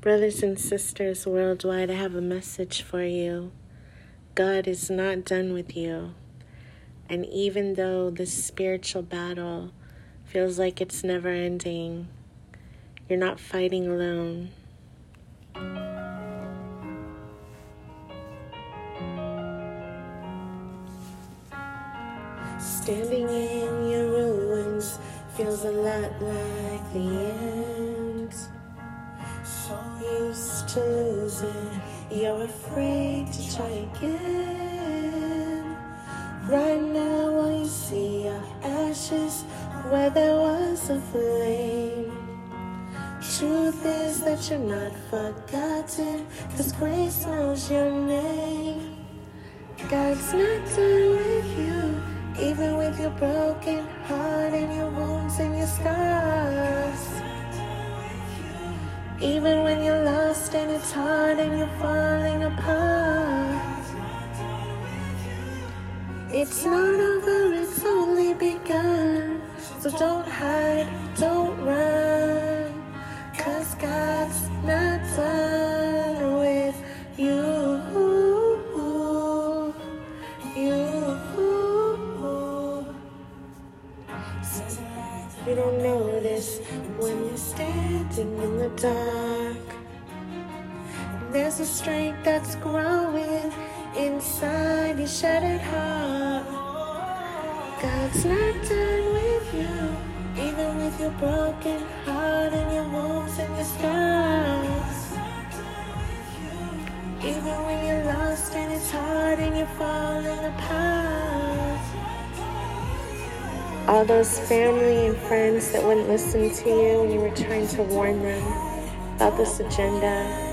Brothers and sisters worldwide, I have a message for you. God is not done with you. And even though this spiritual battle feels like it's never ending, you're not fighting alone. Standing in your ruins feels a lot like the end. Losing, you're afraid to try again. Right now, all you see are ashes where there was a flame. Truth is that you're not forgotten, cause grace knows your name. God's not done with you. Even with your broken heart and your wounds and your scars. Even when hard and you're falling apart. It's not over, it's only begun. So don't hide, don't run. Cause God's not done with you. You don't notice when you're standing in the dark. There's a strength that's growing inside your shattered heart. God's not done with you, even with your broken heart and your wounds and your scars. Even when you're lost and it's hard and you're falling apart. All those family and friends that wouldn't listen to you when you were trying to warn them about this agenda.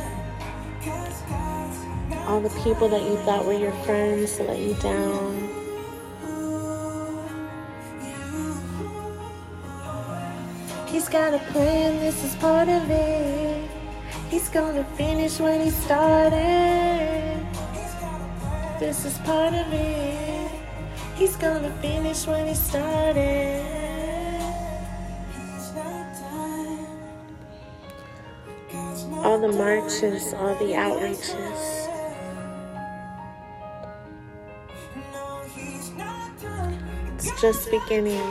All the people that you thought were your friends that let you down. He's got a plan, this is part of it. He's gonna finish what he started. This is part of it. He's gonna finish what he started. All the marches, all the outreaches. Just beginning.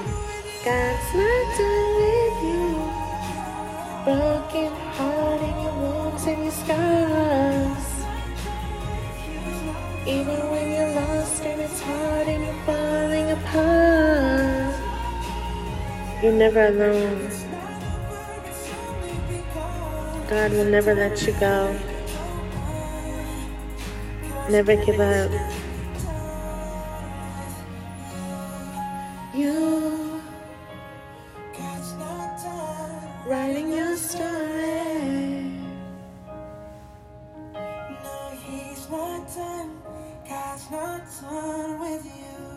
God's not done with you. Broken heart and your wounds and your scars. Even when you're lost and it's hard and you're falling apart, you're never alone. God will never let you go. Never give up. Not done. God's not done with you.